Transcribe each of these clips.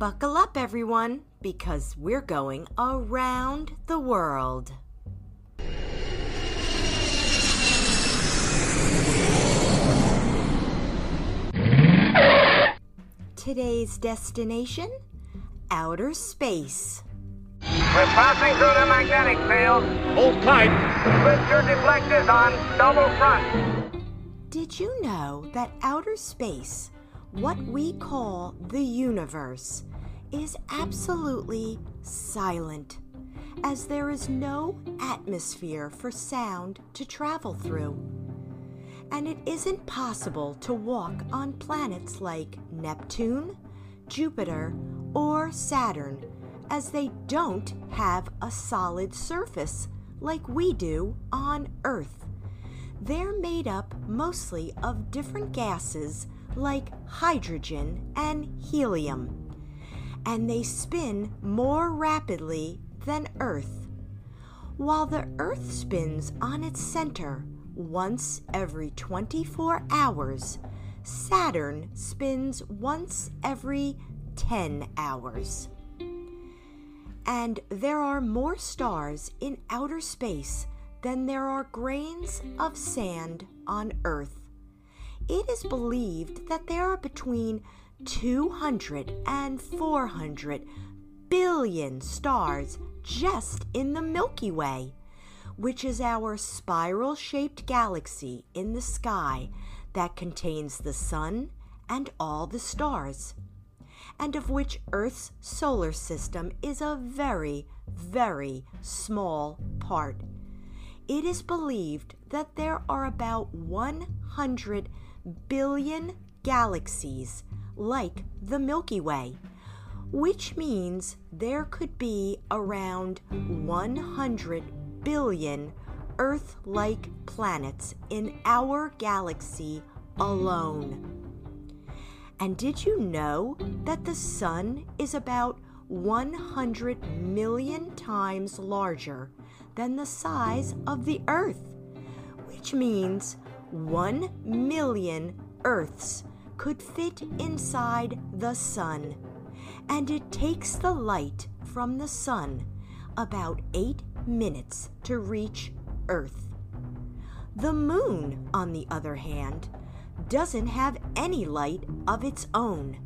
Buckle up, everyone, because we're going around the world. Today's destination outer space. We're passing through the magnetic field. Hold tight. Switch your deflectors on double front. Did you know that outer space, what we call the universe, is absolutely silent, as there is no atmosphere for sound to travel through? And it isn't possible to walk on planets like Neptune, Jupiter, or Saturn, as they don't have a solid surface like we do on Earth. They're made up mostly of different gases like hydrogen and helium, and they spin more rapidly than Earth. While the Earth spins on its center once every 24 hours, Saturn spins once every 10 hours. And there are more stars in outer space than there are grains of sand on Earth. It is believed that there are between 200 and 400 billion stars just in the Milky Way, which is our spiral shaped galaxy in the sky that contains the Sun and all the stars, and of which Earth's solar system is a very, very small part. It is believed that there are about 100 billion galaxies like the Milky Way, which means there could be around 100 billion Earth like planets in our galaxy alone. And did you know that the Sun is about 100 million times larger than the size of the Earth, which means one million Earths could fit inside the Sun. And it takes the light from the Sun about eight minutes to reach Earth. The Moon, on the other hand, doesn't have any light of its own.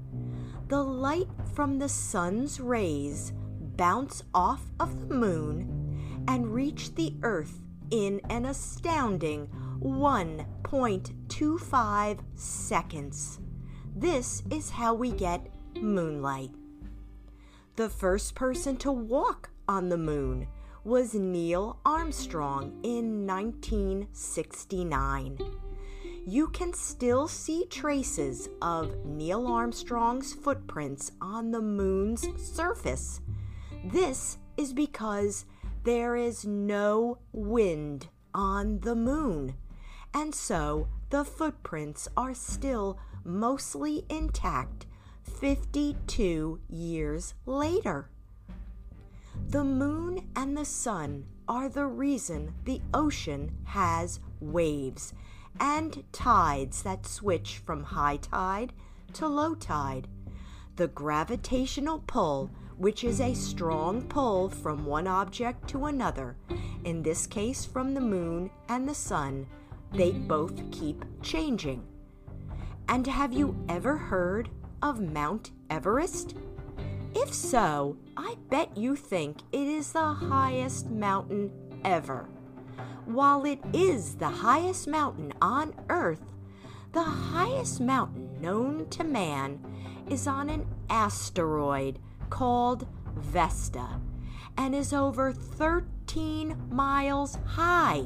The light from the Sun's rays bounce off of the Moon and reach the Earth in an astounding 1.25 seconds. This is how we get moonlight. The first person to walk on the moon was Neil Armstrong in 1969. You can still see traces of Neil Armstrong's footprints on the moon's surface. This is because there is no wind on the moon, and so the footprints are still mostly intact 52 years later. The moon and the sun are the reason the ocean has waves and tides that switch from high tide to low tide. The gravitational pull which is a strong pull from one object to another, in this case from the moon and the sun, they both keep changing. And have you ever heard of Mount Everest? If so, I bet you think it is the highest mountain ever. While it is the highest mountain on Earth, the highest mountain known to man is on an asteroid called Vesta and is over 13 miles high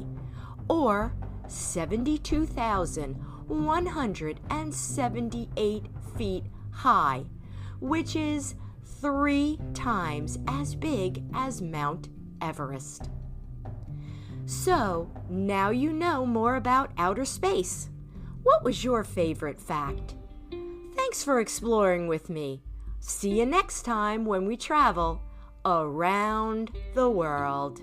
or 72,178 feet high, which is three times as big as Mount Everest. So, now you know more about outer space. What was your favorite fact? Thanks for exploring with me. See you next time when we travel around the world.